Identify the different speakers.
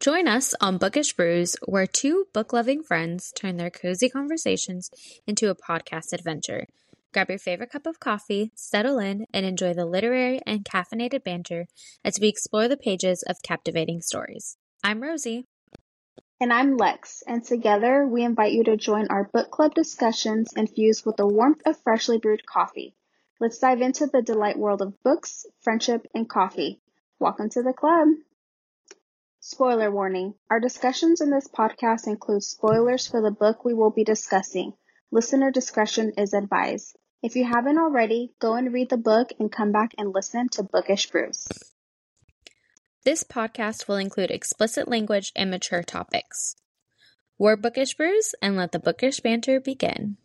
Speaker 1: Join us on Bookish Brews, where two book loving friends turn their cozy conversations into a podcast adventure. Grab your favorite cup of coffee, settle in, and enjoy the literary and caffeinated banter as we explore the pages of captivating stories. I'm Rosie.
Speaker 2: And I'm Lex, and together we invite you to join our book club discussions infused with the warmth of freshly brewed coffee. Let's dive into the delight world of books, friendship, and coffee. Welcome to the club. Spoiler warning. Our discussions in this podcast include spoilers for the book we will be discussing. Listener discretion is advised. If you haven't already, go and read the book and come back and listen to Bookish Brews.
Speaker 1: This podcast will include explicit language and mature topics. We're Bookish Brews and let the bookish banter begin.